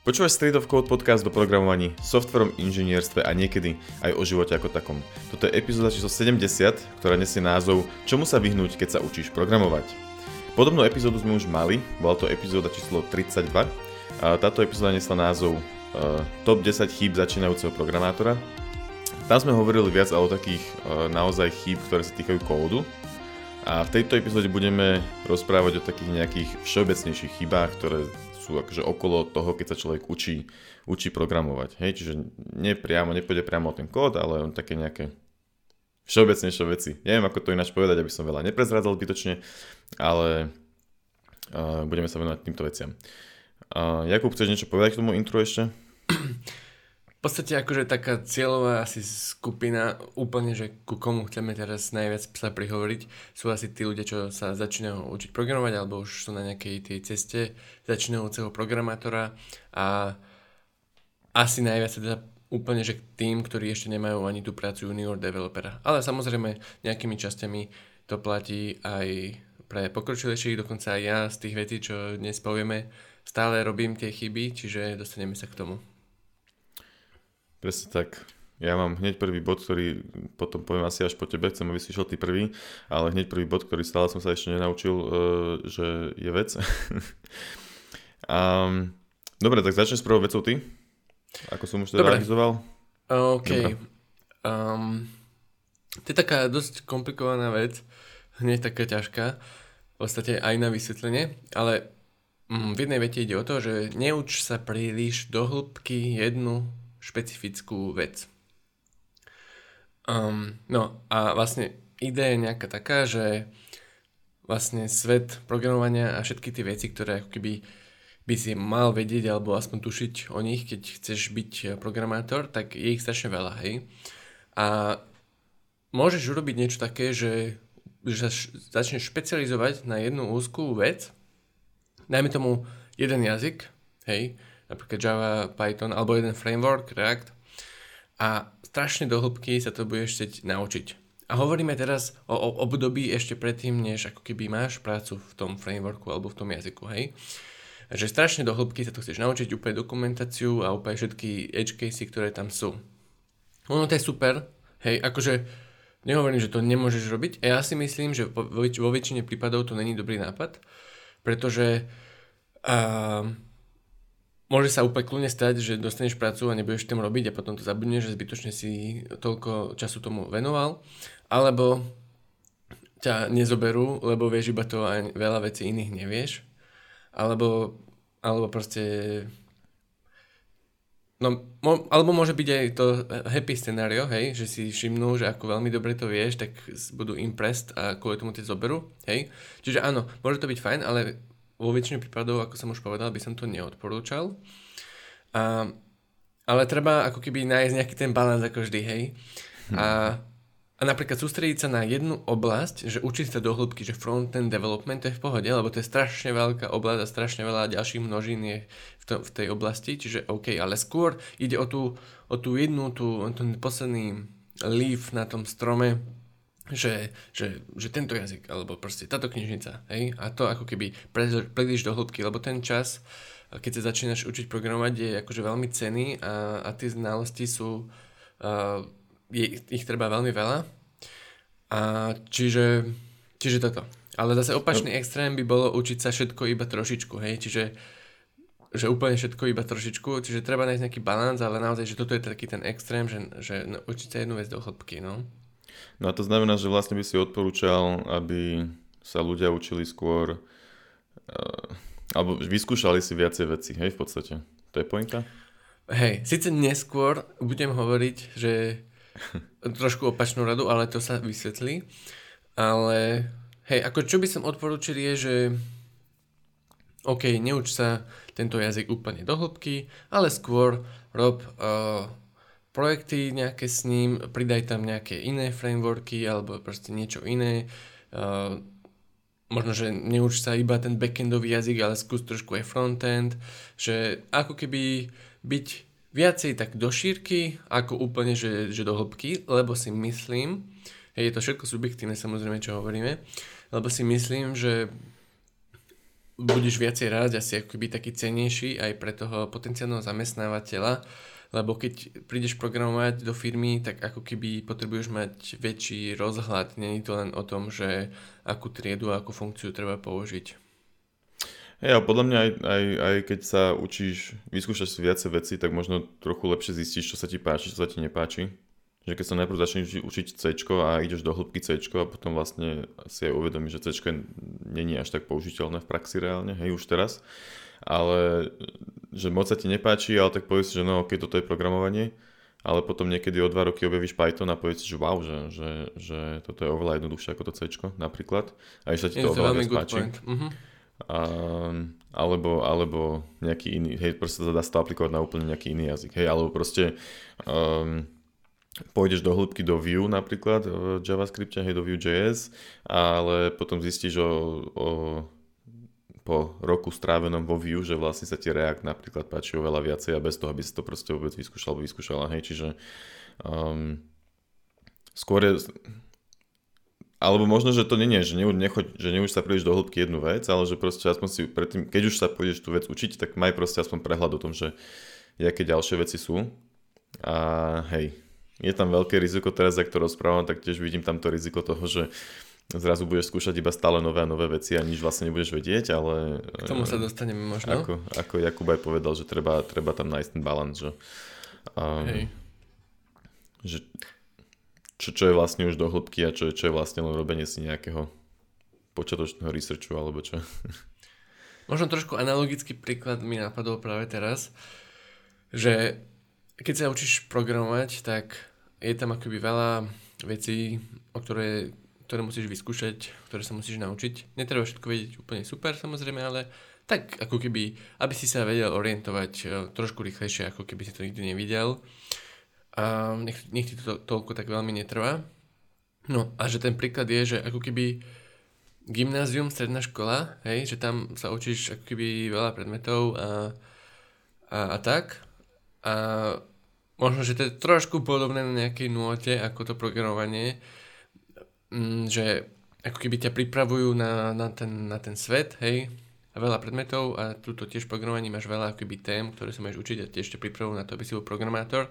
Počúvaš Street of Code podcast o programovaní, softverom, inžinierstve a niekedy aj o živote ako takom. Toto je epizóda číslo 70, ktorá nesie názov Čomu sa vyhnúť, keď sa učíš programovať. Podobnú epizódu sme už mali, bola to epizóda číslo 32. A táto epizóda nesla názov uh, Top 10 chýb začínajúceho programátora. Tam sme hovorili viac o takých uh, naozaj chýb, ktoré sa týkajú kódu. A v tejto epizóde budeme rozprávať o takých nejakých všeobecnejších chybách, ktoré sú akože okolo toho, keď sa človek učí, učí programovať. Hej, čiže nie priamo, nepôjde priamo o ten kód, ale on také nejaké všeobecnejšie veci. Neviem, ako to ináč povedať, aby som veľa neprezradzal zbytočne, ale uh, budeme sa venovať týmto veciam. Uh, Jakub, chceš niečo povedať k tomu intro ešte? V podstate akože taká cieľová asi skupina úplne, že ku komu chceme teraz najviac sa prihovoriť, sú asi tí ľudia, čo sa začínajú učiť programovať alebo už sú na nejakej tej ceste začínajúceho programátora a asi najviac teda úplne, že tým, ktorí ešte nemajú ani tú prácu junior developera. Ale samozrejme nejakými časťami to platí aj pre pokročilejších, dokonca aj ja z tých vecí, čo dnes povieme, stále robím tie chyby, čiže dostaneme sa k tomu. Presne tak. Ja mám hneď prvý bod, ktorý potom poviem asi až po tebe, chcem, aby si šiel ty prvý, ale hneď prvý bod, ktorý stále som sa ešte nenaučil, uh, že je vec. um, dobre, tak začneš s prvou vecou ty. Ako som už teda dobre. realizoval. OK. Um, to je taká dosť komplikovaná vec, hneď taká ťažká, v podstate aj na vysvetlenie, ale um, v jednej vete ide o to, že neuč sa príliš do hĺbky jednu špecifickú vec. Um, no a vlastne idea je nejaká taká, že vlastne svet programovania a všetky tie veci, ktoré ako keby by si mal vedieť alebo aspoň tušiť o nich, keď chceš byť programátor, tak je ich strašne veľa, hej. A môžeš urobiť niečo také, že, že začneš špecializovať na jednu úzkú vec, dajme tomu jeden jazyk, hej, napríklad Java, Python alebo jeden framework, React a strašne do hĺbky sa to budeš chcieť naučiť. A hovoríme teraz o, o období ešte predtým, než ako keby máš prácu v tom frameworku alebo v tom jazyku, hej. Že strašne do hĺbky sa to chceš naučiť, úplne dokumentáciu a úplne všetky edge casey, ktoré tam sú. Ono to je super, hej, akože nehovorím, že to nemôžeš robiť. A ja si myslím, že vo, vo väčšine prípadov to není dobrý nápad, pretože uh, môže sa úplne kľudne stať, že dostaneš prácu a nebudeš tým robiť a potom to zabudneš, že zbytočne si toľko času tomu venoval, alebo ťa nezoberú, lebo vieš iba to a veľa vecí iných nevieš, alebo, alebo proste No, mo, alebo môže byť aj to happy scenario, hej, že si všimnú, že ako veľmi dobre to vieš, tak budú impressed a kvôli tomu tie zoberú, hej. Čiže áno, môže to byť fajn, ale vo väčšine prípadov, ako som už povedal, by som to neodporúčal. A, ale treba ako keby nájsť nejaký ten balans ako vždy, hej. A, a napríklad sústrediť sa na jednu oblasť, že učiť sa do hĺbky, že front-end development to je v pohode, lebo to je strašne veľká oblasť a strašne veľa ďalších množín je v, to, v tej oblasti, čiže OK, ale skôr ide o tú, o tú jednu, tú, ten posledný leaf na tom strome, že, že, že tento jazyk, alebo proste táto knižnica, hej, a to ako keby predíš do hĺbky, lebo ten čas, keď sa začínaš učiť programovať, je akože veľmi cený a, a tie znalosti sú, uh, je, ich treba veľmi veľa. A čiže, čiže toto. Ale zase opačný no. extrém by bolo učiť sa všetko iba trošičku, hej, čiže že úplne všetko iba trošičku, čiže treba nájsť nejaký balans, ale naozaj, že toto je taký ten extrém, že, že no, učiť sa jednu vec do hĺbky, no. No a to znamená, že vlastne by si odporúčal, aby sa ľudia učili skôr, uh, alebo vyskúšali si viacej veci, hej, v podstate. To je pointa? Hej, síce neskôr budem hovoriť, že trošku opačnú radu, ale to sa vysvetlí. Ale hej, ako čo by som odporúčil je, že OK, neuč sa tento jazyk úplne do hĺbky, ale skôr rob uh, projekty nejaké s ním, pridaj tam nejaké iné frameworky alebo proste niečo iné. Uh, možno, že neuč sa iba ten backendový jazyk, ale skús trošku aj frontend, že ako keby byť viacej tak do šírky, ako úplne, že, že do hĺbky, lebo si myslím, hej, je to všetko subjektívne samozrejme, čo hovoríme, lebo si myslím, že budeš viacej rád, asi ako keby taký cenejší aj pre toho potenciálneho zamestnávateľa, lebo keď prídeš programovať do firmy, tak ako keby potrebuješ mať väčší rozhľad. Není to len o tom, že akú triedu a akú funkciu treba použiť. Hej, a podľa mňa aj, aj, aj keď sa učíš, vyskúšaš si viacej veci, tak možno trochu lepšie zistíš, čo sa ti páči, čo sa ti nepáči. Že keď sa najprv začneš učiť C a ideš do hĺbky C a potom vlastne si aj uvedomíš, že C není až tak použiteľné v praxi reálne, hej, už teraz. Ale že moc sa ti nepáči, ale tak povieš si, že no ok, toto je programovanie, ale potom niekedy o dva roky objavíš Python a povieš si, že wow, že, že, že toto je oveľa jednoduchšie ako to C napríklad. A ešte ti to oveľa viac páči. Uh-huh. A, alebo, alebo nejaký iný, hej, proste sa dá to aplikovať na úplne nejaký iný jazyk, hej, alebo proste um, pôjdeš do hĺbky do Vue napríklad v JavaScripte, hej, do Vue.js, ale potom zistíš o, o, po roku strávenom vo Vue, že vlastne sa ti React napríklad páči oveľa viacej a bez toho, aby si to proste vôbec vyskúšal vyskúšala, hej, čiže um, skôr je, alebo možno, že to nie je, že, ne, nechoď, že neuč sa príliš do hĺbky jednu vec, ale že proste aspoň si predtým, keď už sa pôjdeš tú vec učiť, tak maj proste aspoň prehľad o tom, že aké ďalšie veci sú. A hej, je tam veľké riziko teraz, ak to rozprávam, tak tiež vidím tamto riziko toho, že zrazu budeš skúšať iba stále nové a nové veci a nič vlastne nebudeš vedieť, ale... K tomu sa dostaneme možno. Ako, ako Jakub aj povedal, že treba, treba tam nájsť ten balans, že... Um, Hej. Že čo, čo je vlastne už do hĺbky a čo, čo je vlastne len robenie si nejakého počiatočného researchu alebo čo. Možno trošku analogický príklad mi napadol práve teraz, že keď sa učíš programovať, tak je tam akoby veľa vecí, o ktoré, ktoré musíš vyskúšať, ktoré sa musíš naučiť. Netreba všetko vedieť úplne super samozrejme, ale tak ako keby, aby si sa vedel orientovať e, trošku rýchlejšie, ako keby si to nikdy nevidel. A nech, nech ti to toľko tak veľmi netrvá. No a že ten príklad je, že ako keby gymnázium, stredná škola, hej, že tam sa učíš ako keby veľa predmetov a, a, a tak. A možno, že to je trošku podobné na nejakej nôte ako to programovanie, že ako keby ťa pripravujú na, na, ten, na ten svet, hej, a veľa predmetov a túto tiež programovaní máš veľa akoby tém, ktoré sa máš učiť a tiež ťa pripravujú na to, aby si bol programátor.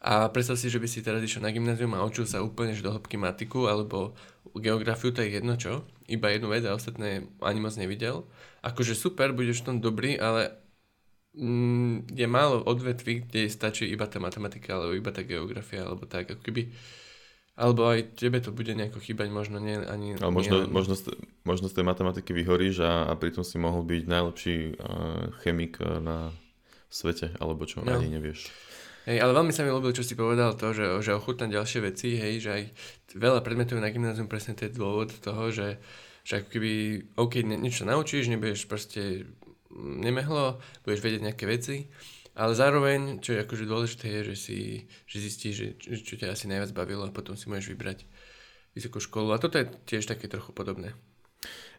A predstav si, že by si teraz išiel na gymnázium a učil sa úplne do hĺbky matiku alebo geografiu, to je jedno čo, iba jednu vec a ostatné ani moc nevidel. Akože super, budeš v tom dobrý, ale mm, je málo odvetví, kde stačí iba tá matematika, alebo iba tá geografia, alebo tak, ako keby alebo aj tebe to bude nejako chýbať, možno nie ani... Ale možno, nie, možno, z, možno z tej matematiky vyhoríš a, a pritom si mohol byť najlepší uh, chemik uh, na svete, alebo čo, no. ani nevieš. Hej, ale veľmi sa mi ľúbilo, čo si povedal, to, že, že ochutnám ďalšie veci, hej, že aj veľa predmetov na gymnázium presne to je dôvod toho, že, že ako keby, OK, niečo naučíš, nebudeš proste nemehlo, budeš vedieť nejaké veci, ale zároveň, čo je akože dôležité, je, že si že zistíš, že, čo ťa asi najviac bavilo a potom si môžeš vybrať vysokú školu. A toto je tiež také trochu podobné.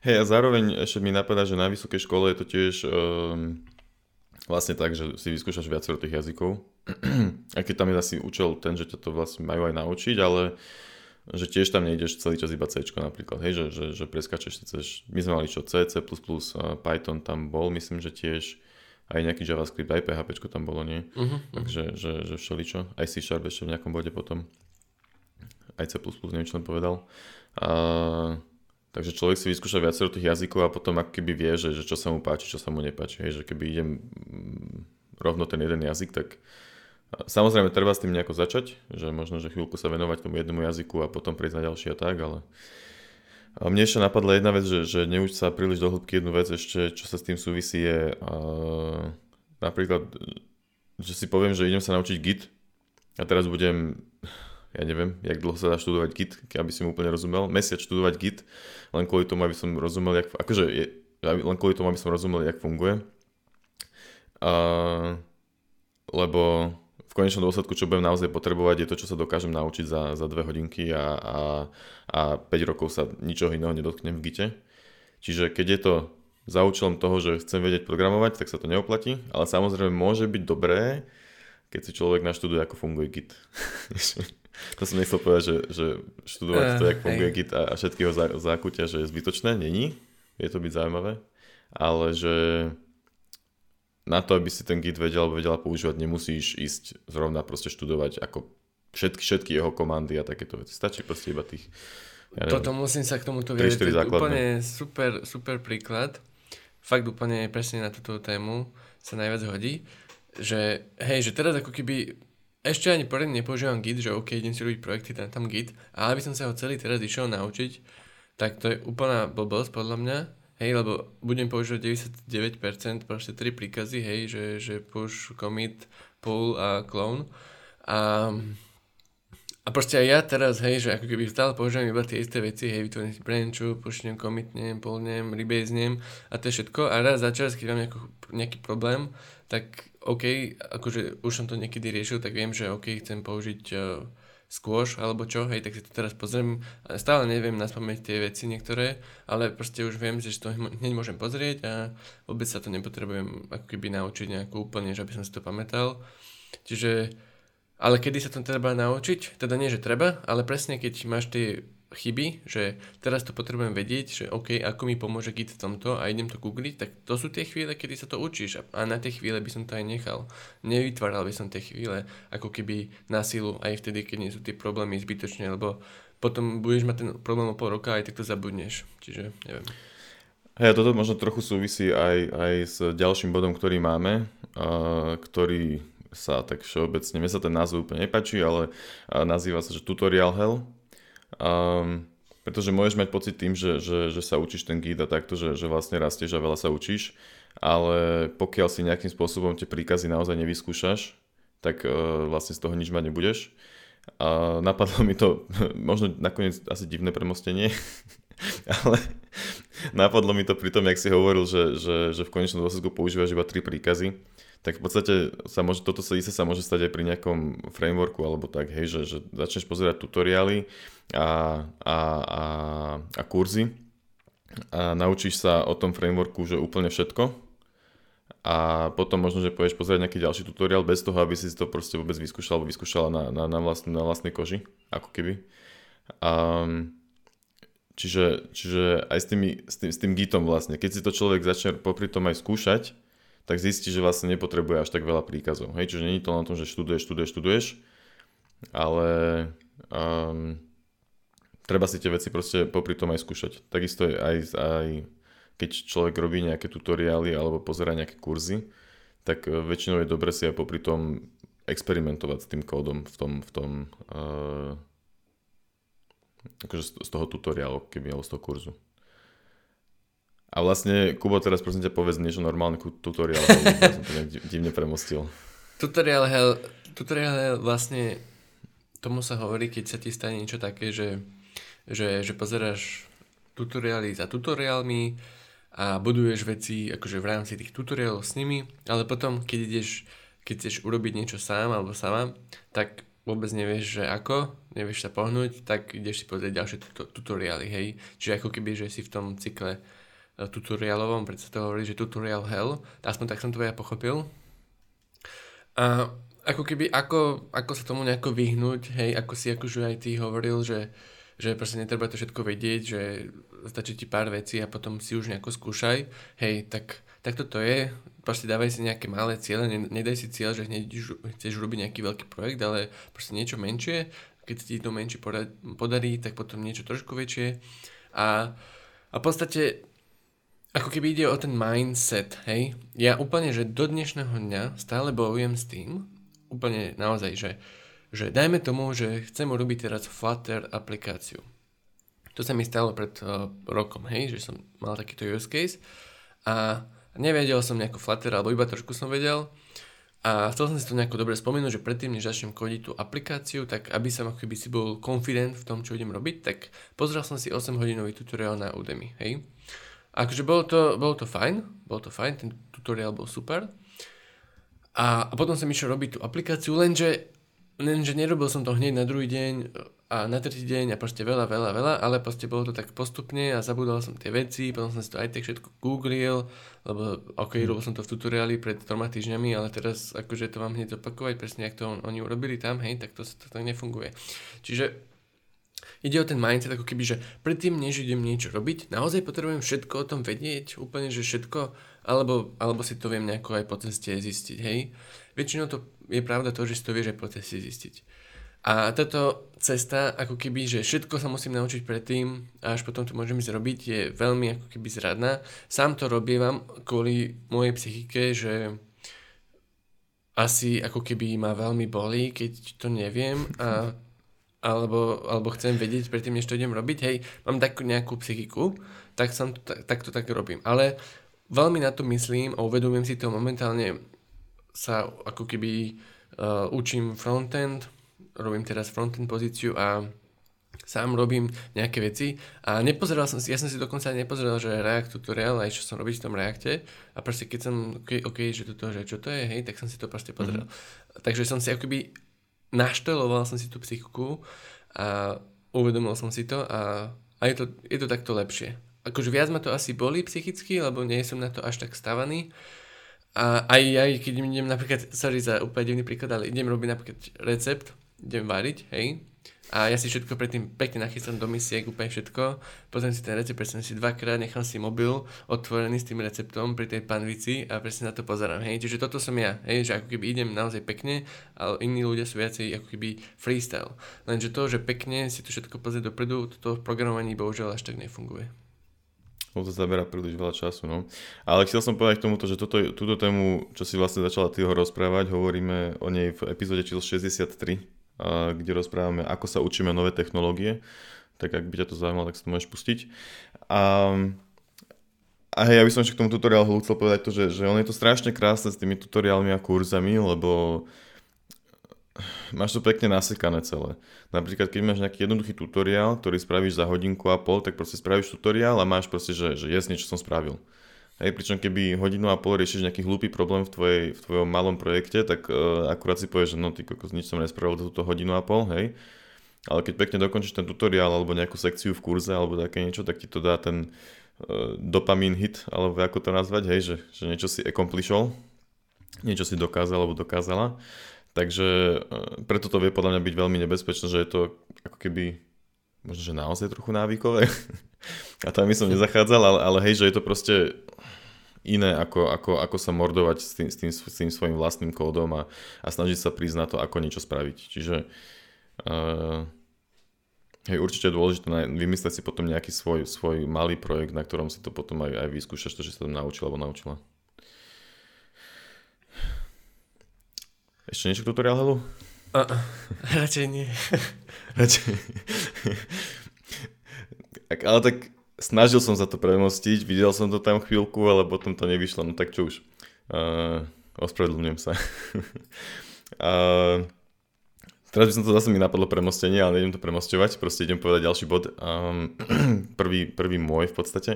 Hej, a zároveň ešte mi napadá, že na vysokej škole je to tiež um, vlastne tak, že si vyskúšaš viacero tých jazykov. a keď tam je asi účel ten, že ťa to vlastne majú aj naučiť, ale že tiež tam nejdeš celý čas iba C napríklad, hej, že, že, že preskačeš si cez, my sme mali čo C, C++, Python tam bol, myslím, že tiež aj nejaký JavaScript, aj PHP tam bolo, nie? Uh-huh, Takže že, že všeličo, aj C Sharp ešte v nejakom bode potom, aj C++, neviem, čo len povedal. A, takže človek si vyskúša viacero tých jazykov a potom ako keby vie, že, že čo sa mu páči, čo sa mu nepáči, hej, že keby idem mm, rovno ten jeden jazyk, tak Samozrejme, treba s tým nejako začať, že možno, že chvíľku sa venovať tomu jednému jazyku a potom prejsť na ďalší a tak, ale a mne ešte napadla jedna vec, že, že neuč sa príliš do hĺbky jednu vec, ešte čo sa s tým súvisí je uh, napríklad, že si poviem, že idem sa naučiť Git a teraz budem, ja neviem, jak dlho sa dá študovať Git, aby si mu úplne rozumel, mesiac študovať Git, len kvôli tomu, aby som rozumel, jak, akože je, len kvôli tomu, aby som rozumel, jak funguje. Uh, lebo v konečnom dôsledku, čo budem naozaj potrebovať, je to, čo sa dokážem naučiť za, za dve hodinky a, a, a 5 rokov sa ničoho iného nedotknem v Gite. Čiže keď je to za účelom toho, že chcem vedieť programovať, tak sa to neoplatí, ale samozrejme môže byť dobré, keď si človek naštuduje, ako funguje Git. to som nechcel povedať, že, že študovať uh, to, ako funguje Git a, a všetky ho zákutia, že je zbytočné, není. Je to byť zaujímavé. ale že na to, aby si ten Git vedel alebo vedela používať, nemusíš ísť zrovna proste študovať ako všetky, všetky jeho komandy a takéto veci. Stačí proste iba tých ja neviem, Toto musím sa k tomuto vyjadriť. Úplne super, super príklad. Fakt úplne presne na túto tému sa najviac hodí. Že hej, že teraz ako keby ešte ani poriadne nepoužívam Git, že OK, idem si robiť projekty, tam, tam Git, a aby som sa ho celý teraz išiel naučiť, tak to je úplná blbosť podľa mňa, hej, lebo budem používať 99% proste tri príkazy, hej, že, že push, commit, pull a clone. A a proste aj ja teraz, hej, že ako keby stále používam iba tie isté veci, hej, vytvorím si branchu, pušnem, commitnem, polnem, rebasnem a to je všetko. A raz za čas, keď mám nejakú, nejaký problém, tak OK, akože už som to niekedy riešil, tak viem, že OK, chcem použiť uh, squash alebo čo, hej, tak si to teraz pozriem. Stále neviem naspamäť tie veci niektoré, ale proste už viem, že to hneď môžem pozrieť a vôbec sa to nepotrebujem ako keby naučiť nejako úplne, že aby som si to pamätal. Čiže ale kedy sa to treba naučiť? Teda nie, že treba, ale presne keď máš tie chyby, že teraz to potrebujem vedieť, že OK, ako mi pomôže Git v tomto a idem to googliť, tak to sú tie chvíle, kedy sa to učíš a na tie chvíle by som to aj nechal. Nevytváral by som tie chvíle ako keby na silu aj vtedy, keď nie sú tie problémy zbytočne, lebo potom budeš mať ten problém o pol roka a aj tak to zabudneš. Čiže neviem. Hej, toto možno trochu súvisí aj, aj s ďalším bodom, ktorý máme, uh, ktorý sa tak všeobecne, mne sa ten názov úplne nepačí, ale nazýva sa, že Tutorial Hell. Um, pretože môžeš mať pocit tým, že, že, že sa učíš ten git a takto, že, že vlastne rastieš a veľa sa učíš, ale pokiaľ si nejakým spôsobom tie príkazy naozaj nevyskúšaš, tak uh, vlastne z toho nič mať nebudeš. A napadlo mi to, možno nakoniec asi divné premostenie, ale napadlo mi to pri tom, jak si hovoril, že, že, že v konečnom dôsledku používaš iba tri príkazy tak v podstate sa môže, toto sa sa môže stať aj pri nejakom frameworku alebo tak, hej, že, že začneš pozerať tutoriály a, a, a, a kurzy a naučíš sa o tom frameworku, že úplne všetko a potom možno, že pôjdeš pozerať nejaký ďalší tutoriál bez toho, aby si to proste vôbec vyskúšal alebo vyskúšala na, na, na, vlastn, na vlastnej koži, ako keby. Um, čiže, čiže aj s, tými, s, tým, s tým gitom vlastne, keď si to človek začne popri tom aj skúšať, tak zistí, že vlastne nepotrebuje až tak veľa príkazov. Hej, čiže je to len tom, že študuješ, študuješ, študuješ, ale um, treba si tie veci proste popri tom aj skúšať. Takisto je aj, aj keď človek robí nejaké tutoriály alebo pozera nejaké kurzy, tak e, väčšinou je dobre si aj popri tom experimentovať s tým kódom v tom, v tom uh, akože z toho tutoriálu, keby alebo z toho kurzu. A vlastne, Kubo, teraz prosím ťa povedz niečo normálne ku tutoriál, ja som to divne premostil. Tutoriál hell, tutoriál hell vlastne tomu sa hovorí, keď sa ti stane niečo také, že, že, že pozeráš tutoriály za tutoriálmi a buduješ veci akože v rámci tých tutoriálov s nimi, ale potom, keď ideš, keď chceš urobiť niečo sám alebo sama, tak vôbec nevieš, že ako, nevieš sa pohnúť, tak ideš si pozrieť ďalšie tutoriály, hej. Čiže ako keby, že si v tom cykle Eh, tutorialovom, preto sa to hovorí, že tutorial hell, aspoň tak som to ja pochopil. A ako keby, ako, ako sa tomu nejako vyhnúť, hej, ako si akože aj ty hovoril, že, že proste netreba to všetko vedieť, že stačí ti pár vecí a potom si už nejako skúšaj, hej, tak, tak toto je, proste dávaj si nejaké malé ciele, nedaj si cieľ, že hneď chceš robiť nejaký veľký projekt, ale proste niečo menšie, keď ti to menšie podarí, tak potom niečo trošku väčšie. A, a v podstate ako keby ide o ten mindset, hej. Ja úplne, že do dnešného dňa stále bojujem s tým, úplne naozaj, že, že dajme tomu, že chcem urobiť teraz Flutter aplikáciu. To sa mi stalo pred uh, rokom, hej, že som mal takýto use case a nevedel som nejako Flutter, alebo iba trošku som vedel a chcel som si to nejako dobre spomenúť, že predtým, než začnem kodiť tú aplikáciu, tak aby som ako keby si bol confident v tom, čo idem robiť, tak pozrel som si 8 hodinový tutoriál na Udemy, hej. Akože bolo to, bolo to fajn, bolo to fajn, ten tutoriál bol super. A, a potom som išiel robiť tú aplikáciu, lenže, lenže nerobil som to hneď na druhý deň a na tretí deň a proste veľa, veľa, veľa, ale proste bolo to tak postupne a zabudol som tie veci, potom som si to aj tak všetko googlil, lebo ok, mm. robil som to v tutoriáli pred troma týždňami, ale teraz akože to mám hneď opakovať, presne ako to on, oni urobili tam, hej, tak to, to tak nefunguje. Čiže ide o ten mindset ako keby, že predtým, než idem niečo robiť, naozaj potrebujem všetko o tom vedieť, úplne, že všetko, alebo, alebo si to viem nejako aj po ceste zistiť, hej. Väčšinou to je pravda to, že si to vieš aj po ceste zistiť. A táto cesta, ako keby, že všetko sa musím naučiť predtým a až potom to môžem ísť robiť, je veľmi ako keby zradná. Sám to robievam kvôli mojej psychike, že asi ako keby ma veľmi bolí, keď to neviem a alebo, alebo chcem vedieť predtým, než to idem robiť, hej, mám takú nejakú psychiku, tak, som, tak, tak to tak robím. Ale veľmi na to myslím a uvedomujem si to momentálne sa ako keby uh, učím frontend, robím teraz frontend pozíciu a sám robím nejaké veci a nepozeral som si, ja som si dokonca nepozeral, že React tutorial aj čo som robiť v tom Reacte a proste keď som, ok, okay že toto, že čo to je, hej, tak som si to proste pozeral. Mm-hmm. Takže som si akoby našteloval som si tú psychiku a uvedomil som si to a, a je, to, je to takto lepšie. Akože viac ma to asi boli psychicky, lebo nie som na to až tak stavaný, a aj, aj keď idem napríklad, sorry za úplne divný príklad, ale idem robiť napríklad recept, idem variť, hej, a ja si všetko predtým pekne nachystám do misiek, úplne všetko. Pozriem si ten recept, presne si dvakrát, nechám si mobil otvorený s tým receptom pri tej panvici a presne na to pozerám. Hej, čiže toto som ja, hej, že ako keby idem naozaj pekne, ale iní ľudia sú viacej ako keby freestyle. Lenže to, že pekne si to všetko pozrieť dopredu, toto v programovaní bohužiaľ až tak nefunguje. Lebo to zabera príliš veľa času, no. Ale chcel som povedať k tomuto, že toto, túto tému, čo si vlastne začala ty rozprávať, hovoríme o nej v epizóde číslo 63, kde rozprávame, ako sa učíme nové technológie. Tak ak by ťa to zaujímalo, tak si to môžeš pustiť. A, a hej, ja by som ešte k tomu tutoriálu chcel povedať to, že, že on je to strašne krásne s tými tutoriálmi a kurzami, lebo máš to pekne nasekané celé. Napríklad, keď máš nejaký jednoduchý tutoriál, ktorý spravíš za hodinku a pol, tak proste spravíš tutoriál a máš proste, že, že yes, niečo som spravil. Hej, pričom keby hodinu a pol riešiš nejaký hlúpy problém v, tvojej, v tvojom malom projekte, tak uh, akurát si povieš, že no ty kokos, nič som nespravil túto hodinu a pol, hej. Ale keď pekne dokončíš ten tutoriál alebo nejakú sekciu v kurze alebo také niečo, tak ti to dá ten uh, dopamin hit, alebo ako to nazvať, hej, že, že niečo si accomplishol, niečo si dokázal alebo dokázala. Takže e, preto to vie podľa mňa byť veľmi nebezpečné, že je to ako keby možno, že naozaj trochu návykové. A tam by som nezachádzal, ale, ale hej, že je to proste iné, ako, ako, ako sa mordovať s tým, s, tým, s tým svojim vlastným kódom a, a snažiť sa na to, ako niečo spraviť. Čiže uh, hej, určite je dôležité vymyslieť si potom nejaký svoj, svoj malý projekt, na ktorom si to potom aj, aj vyskúšaš, to, že sa tam naučil alebo naučila. Ešte niečo k tutoriálu? Uh, radšej nie. radšej. ale tak snažil som sa to premostiť, videl som to tam chvíľku, ale potom to nevyšlo, no tak čo už. Uh, ospravedlňujem sa. uh, teraz by som to zase mi napadlo premostenie, ale nejdem to premostovať, proste idem povedať ďalší bod. Um, prvý, prvý môj v podstate.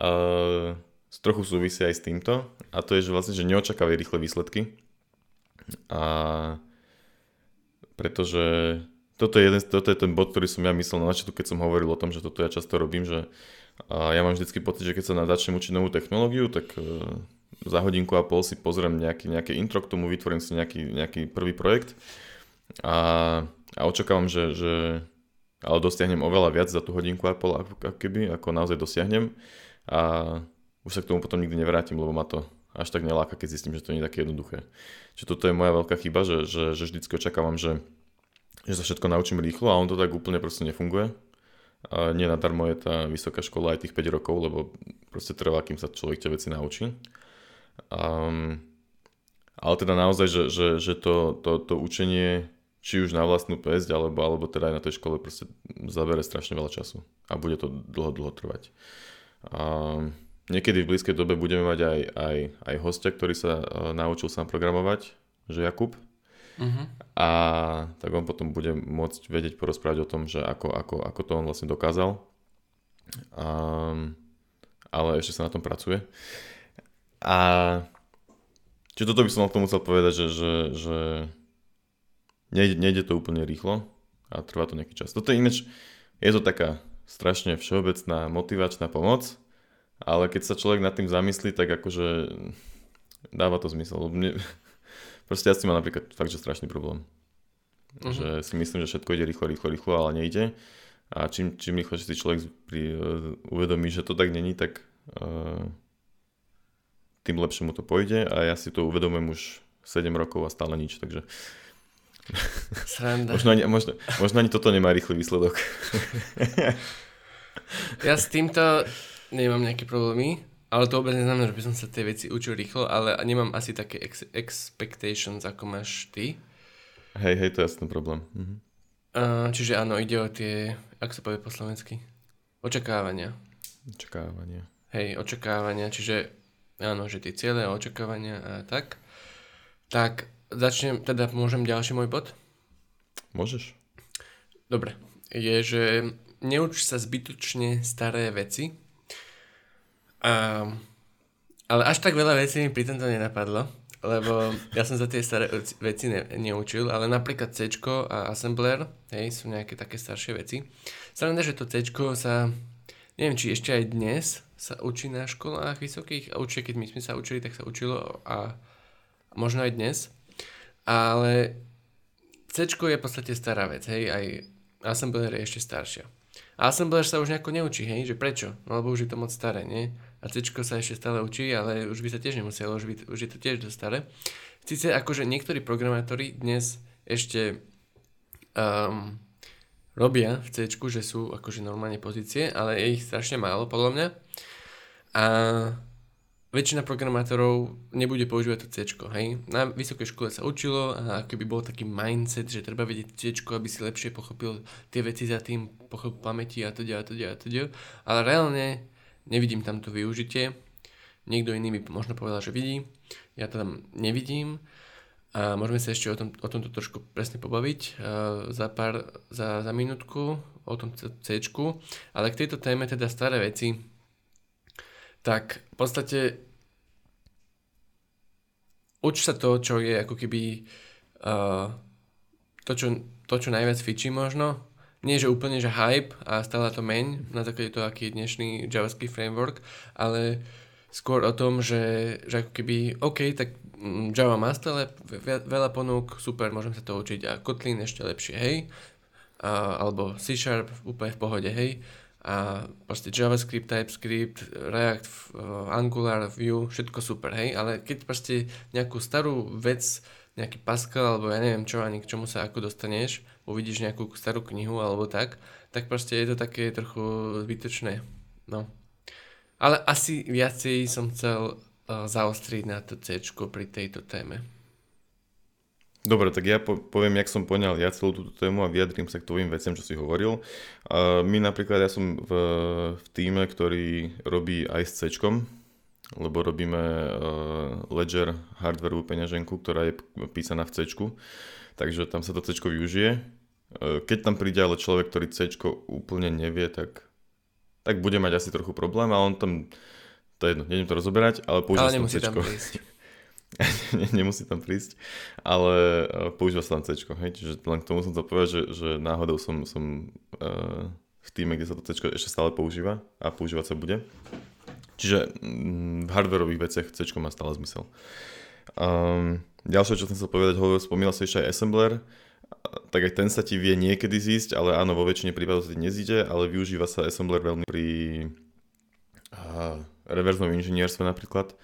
Uh, trochu súvisí aj s týmto a to je, že vlastne, že neočakávaj rýchle výsledky a pretože toto je, jeden, toto je ten bod, ktorý som ja myslel na začiatku, keď som hovoril o tom, že toto ja často robím, že a ja mám vždycky pocit, že keď sa začnem učiť novú technológiu, tak e, za hodinku a pol si pozriem nejaký, nejaké intro k tomu, vytvorím si nejaký, nejaký prvý projekt a, a očakávam, že, že ale dosiahnem oveľa viac za tú hodinku a pol, ako keby, ako naozaj dosiahnem a už sa k tomu potom nikdy nevrátim, lebo ma to až tak neláka, keď zistím, že to nie je také jednoduché. Čiže toto je moja veľká chyba, že, že, že vždycky očakávam, že, že sa všetko naučím rýchlo a on to tak úplne proste nefunguje. A nie nadarmo je tá vysoká škola aj tých 5 rokov, lebo proste trvá, kým sa človek tie veci naučí. Um, ale teda naozaj, že, že, že to, to, to učenie či už na vlastnú pesť, alebo, alebo teda aj na tej škole proste zabere strašne veľa času a bude to dlho, dlho trvať. Um, Niekedy v blízkej dobe budeme mať aj, aj, aj hostia, ktorý sa uh, naučil sám programovať, že Jakub. Uh-huh. A tak on potom bude môcť vedieť porozprávať o tom, že ako, ako, ako to on vlastne dokázal. Um, ale ešte sa na tom pracuje. A čiže toto by som k tomu chcel povedať, že, že, že nejde, nejde to úplne rýchlo a trvá to nejaký čas. Toto je ináč, je to taká strašne všeobecná motivačná pomoc, ale keď sa človek nad tým zamyslí, tak akože dáva to zmysel. Mne, proste ja s tým mám napríklad fakt, že strašný problém. Uh-huh. Že si myslím, že všetko ide rýchlo, rýchlo, rýchlo, ale nejde. A čím, čím rýchlejšie si človek pri, uh, uvedomí, že to tak není, tak uh, tým lepšie mu to pôjde a ja si to uvedomujem už 7 rokov a stále nič, takže Sranda. možno, ani, možno, možno ani toto nemá rýchly výsledok. ja s týmto nemám nejaké problémy, ale to vôbec neznamená, že by som sa tie veci učil rýchlo, ale nemám asi také ex- expectations, ako máš ty. Hej, hej, to je ten problém. Mhm. Uh, čiže áno, ide o tie, ako sa povie po slovensky? Očakávania. Očakávania. Hej, očakávania, čiže áno, že tie ciele očakávania a tak. Tak začnem, teda môžem ďalší môj bod? Môžeš. Dobre. Je, že neuč sa zbytočne staré veci. A, ale až tak veľa vecí mi pri tomto nenapadlo, lebo ja som za tie staré veci ne, neučil, ale napríklad C a Assembler, hej, sú nejaké také staršie veci. Sranda, že to C sa, neviem, či ešte aj dnes sa učí na školách vysokých, a určite keď my sme sa učili, tak sa učilo a možno aj dnes. Ale C je v podstate stará vec, hej, aj Assembler je ešte staršia. A Assembler sa už nejako neučí, hej, že prečo? No lebo už je to moc staré, nie? A C sa ešte stále učí, ale už by sa tiež nemuselo, už, by, už je to tiež dosť staré. Sice akože niektorí programátori dnes ešte um, robia v C, že sú akože normálne pozície, ale je ich strašne málo podľa mňa. A väčšina programátorov nebude používať to C, hej. Na vysokej škole sa učilo a keby bol taký mindset, že treba vedieť C, aby si lepšie pochopil tie veci za tým, pochopil pamäti a teda a teda a teda. Ale reálne nevidím tam to využitie. Niekto iný by možno povedal, že vidí. Ja to tam nevidím. A môžeme sa ešte o, tom, o tomto trošku presne pobaviť uh, za pár, za, za minútku o tom C. Ale k tejto téme teda staré veci, tak v podstate uč sa to, čo je ako keby uh, to, čo, to, čo najviac fičí možno nie že úplne, že hype a stále to meň na základe toho, aký je dnešný JavaScript framework, ale skôr o tom, že, že ako keby, OK, tak mm, Java má stále veľa ponúk, super, môžem sa to učiť. A Kotlin ešte lepšie, hej, a, alebo C Sharp úplne v pohode, hej, a proste JavaScript, TypeScript, React, Angular, Vue, všetko super, hej, ale keď proste nejakú starú vec nejaký Pascal, alebo ja neviem čo, ani k čomu sa ako dostaneš, uvidíš nejakú starú knihu alebo tak, tak proste je to také trochu zbytočné. No. Ale asi viacej som chcel uh, zaostriť na to C pri tejto téme. Dobre, tak ja po, poviem, jak som poňal ja celú túto tému a vyjadrím sa k tvojim veciam, čo si hovoril. Uh, my napríklad, ja som v, v týme, ktorý robí aj s C, lebo robíme uh, Ledger hardwareovú peňaženku, ktorá je písaná v C, takže tam sa to C využije. Uh, keď tam príde ale človek, ktorý C úplne nevie, tak, tak bude mať asi trochu problém a on tam, to je jedno, nejdem to rozoberať, ale používa ale nemusí tam prísť. nemusí tam prísť, ale uh, používa sa tam C, hej? čiže len k tomu som chcel povedať, že, že náhodou som, som uh, v týme, kde sa to C ešte stále používa a používať sa bude. Čiže mm, v hardwareových veciach C má stále zmysel. Um, ďalšie, čo som chcel povedať, hovoril, spomínal si ešte aj assembler, tak aj ten sa ti vie niekedy zísť, ale áno, vo väčšine prípadov sa ti nezíde, ale využíva sa assembler veľmi pri uh, reverznom inžinierstve napríklad.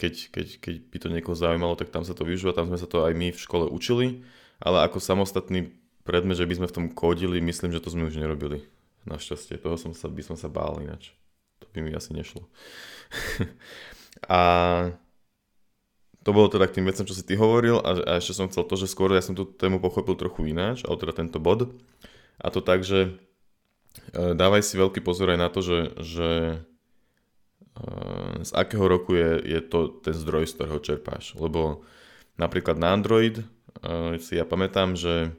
Keď, keď, keď by to niekoho zaujímalo, tak tam sa to využíva, tam sme sa to aj my v škole učili, ale ako samostatný predmet, že by sme v tom kódili, myslím, že to sme už nerobili. Našťastie, toho som sa, by som sa bál ináč by mi asi nešlo. a to bolo teda k tým vecem, čo si ty hovoril a, a ešte som chcel to, že skôr ja som tú tému pochopil trochu ináč, ale teda tento bod. A to tak, že e, dávaj si veľký pozor aj na to, že, že e, z akého roku je, je to ten zdroj, z ktorého čerpáš. Lebo napríklad na Android e, si ja pamätám, že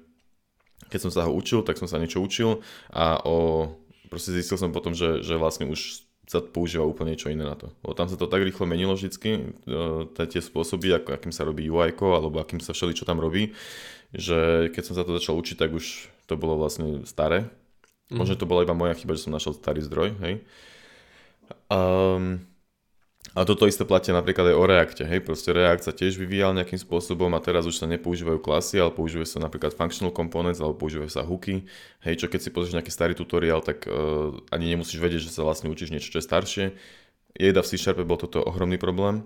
keď som sa ho učil, tak som sa niečo učil a o, proste zistil som potom, že, že vlastne už sa používa úplne niečo iné na to. Lebo tam sa to tak rýchlo menilo vždycky, e, tie spôsoby, ako, akým sa robí UI, alebo akým sa všeli čo tam robí, že keď som sa to začal učiť, tak už to bolo vlastne staré. Mm. Možno to bola iba moja chyba, že som našiel starý zdroj, hej. Um, A toto isté platia napríklad aj o Reacte, hej, proste React sa tiež vyvíjal nejakým spôsobom a teraz už sa nepoužívajú klasy, ale používajú sa napríklad functional components alebo používajú sa hooky, hej, čo keď si pozrieš nejaký starý tutoriál, tak uh, ani nemusíš vedieť, že sa vlastne učíš niečo, čo je staršie. Jeda v C Sharpe bol toto ohromný problém,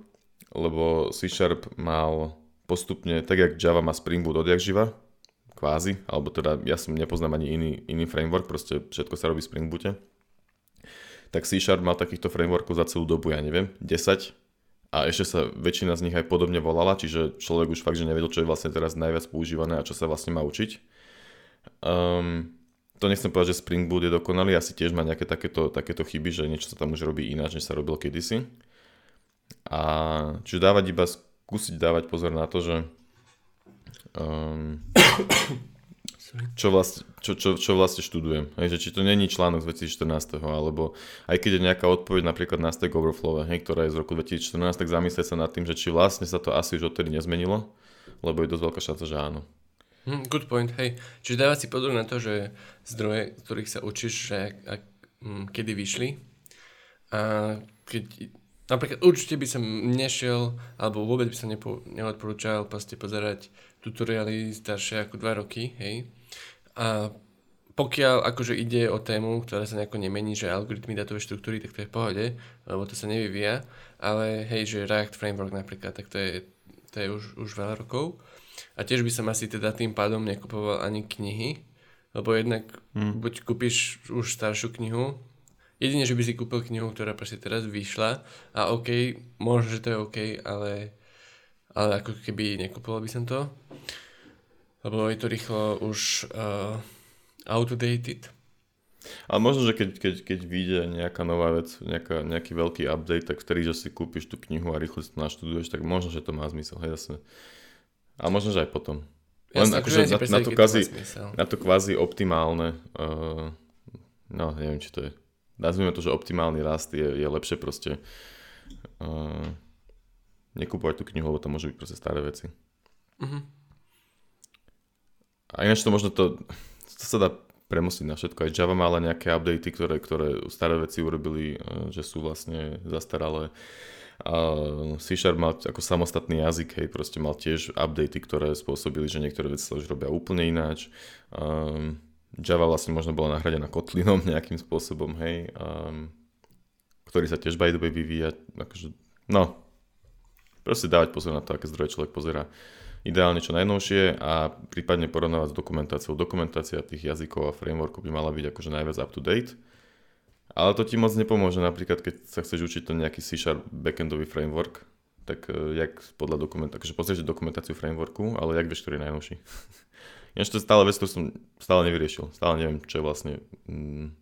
lebo C Sharp mal postupne, tak jak Java má Spring Boot odjak živa, kvázi, alebo teda ja som nepoznám ani iný, iný framework, proste všetko sa robí v Spring Boote tak C Sharp mal takýchto frameworkov za celú dobu, ja neviem, 10 a ešte sa väčšina z nich aj podobne volala, čiže človek už fakt, že nevedel, čo je vlastne teraz najviac používané a čo sa vlastne má učiť. Um, to nechcem povedať, že Spring Boot je dokonalý, asi tiež má nejaké takéto, takéto chyby, že niečo sa tam už robí ináč, než sa robilo kedysi. A čiže dávať iba, skúsiť dávať pozor na to, že um, čo vlastne, čo, čo, čo vlastne študujem. Hej, že či to není článok z 2014, alebo aj keď je nejaká odpoveď napríklad na Stack Overflow, hej, ktorá je z roku 2014, tak zamyslieť sa nad tým, že či vlastne sa to asi už odtedy nezmenilo, lebo je dosť veľká šanca, že áno. Hm, good point, hej. Čiže dávať si pozor na to, že zdroje, z ktorých sa učíš, že ak, hm, kedy vyšli. A keď Napríklad určite by som nešiel, alebo vôbec by som nepo, neodporúčal pozerať tutoriály staršie ako 2 roky, hej. A pokiaľ akože ide o tému, ktorá sa nejako nemení, že algoritmy datovej štruktúry, tak to je v pohode, lebo to sa nevyvíja, ale hej, že React Framework napríklad, tak to je, to je už, už veľa rokov. A tiež by som asi teda tým pádom nekupoval ani knihy, lebo jednak hmm. buď kúpiš už staršiu knihu, jedine, že by si kúpil knihu, ktorá proste teraz vyšla a OK, možno, že to je OK, ale, ale ako keby nekupoval by som to lebo je to rýchlo už uh, outdated. Ale možno, že keď, keď, keď vyjde nejaká nová vec, nejaká, nejaký veľký update, tak vtedy, že si kúpiš tú knihu a rýchlo si to naštuduješ, tak možno, že to má zmysel, hej, jasne. A možno, že aj potom. Len Jasne, akože na, na, to kvázi, na to kvázi optimálne, uh, no neviem, či to je, nazvime to, že optimálny rast je, je lepšie proste uh, nekúpovať tú knihu, lebo to môže byť proste staré veci. Uh-huh. A ináč to možno to, to sa dá premostiť na všetko. Aj Java má ale nejaké updaty, ktoré, ktoré staré veci urobili, e, že sú vlastne zastaralé. A C Sharp mal ako samostatný jazyk, hej, proste mal tiež updaty, ktoré spôsobili, že niektoré veci sa už robia úplne ináč. Um, Java vlastne možno bola nahradená Kotlinom nejakým spôsobom, hej, um, ktorý sa tiež by the way vyvíja. Akože, no, proste dávať pozor na to, aké zdroje človek pozera ideálne čo najnovšie a prípadne porovnávať s dokumentáciou. Dokumentácia tých jazykov a frameworkov by mala byť akože najviac up to date. Ale to ti moc nepomôže, napríklad keď sa chceš učiť ten nejaký C-Sharp backendový framework, tak uh, jak podľa dokumentácie, akože pozrieš dokumentáciu frameworku, ale jak vieš, ktorý je najnovší. Ináč to stále vec, ktorú som stále nevyriešil. Stále neviem, čo je vlastne mm,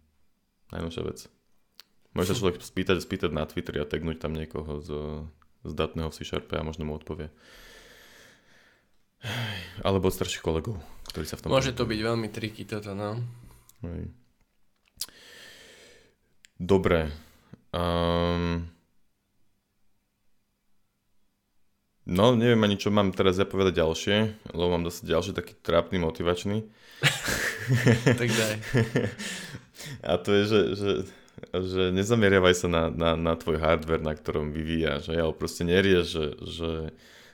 najnovšia vec. Môže sa človek spýtať, spýtať na Twitter a tagnúť tam niekoho z, z datného v C-Sharpe a možno mu odpovie. Alebo od starších kolegov, ktorí sa v tom... Môže to byť veľmi triky toto, no. Hej. Dobre. Um... No, neviem ani, čo mám teraz ja povedať ďalšie, lebo mám dosť ďalší taký trápny, motivačný. tak daj. A to je, že, že, že nezameriavaj sa na, na, na tvoj hardware, na ktorom vyvíjaš, ale proste nerieš, že, že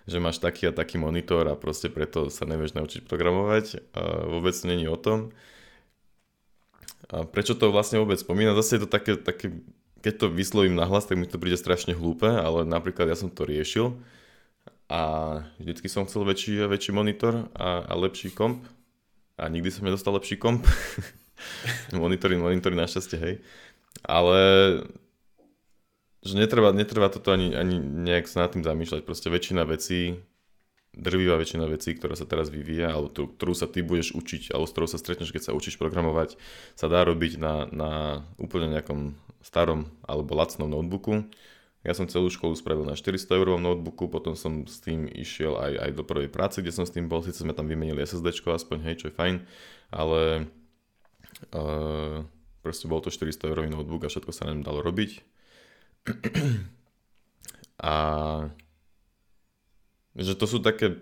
že máš taký a taký monitor a proste preto sa nevieš naučiť programovať. A vôbec to není o tom. A prečo to vlastne vôbec spomínam? Zase je to také, také keď to vyslovím nahlas, tak mi to príde strašne hlúpe, ale napríklad ja som to riešil a vždycky som chcel väčší väčší monitor a, a lepší komp a nikdy som nedostal lepší komp. monitory, monitory našťastie, hej. Ale že netreba, netreba toto ani, ani nejak sa nad tým zamýšľať. Proste väčšina vecí, drvivá väčšina vecí, ktorá sa teraz vyvíja, alebo tú, ktorú sa ty budeš učiť, alebo s ktorou sa stretneš, keď sa učíš programovať, sa dá robiť na, na úplne nejakom starom alebo lacnom notebooku. Ja som celú školu spravil na 400 eurovom notebooku, potom som s tým išiel aj, aj do prvej práce, kde som s tým bol, síce sme tam vymenili SSD, aspoň hej, čo je fajn, ale uh, proste bol to 400 eurový notebook a všetko sa nám dalo robiť a že to sú také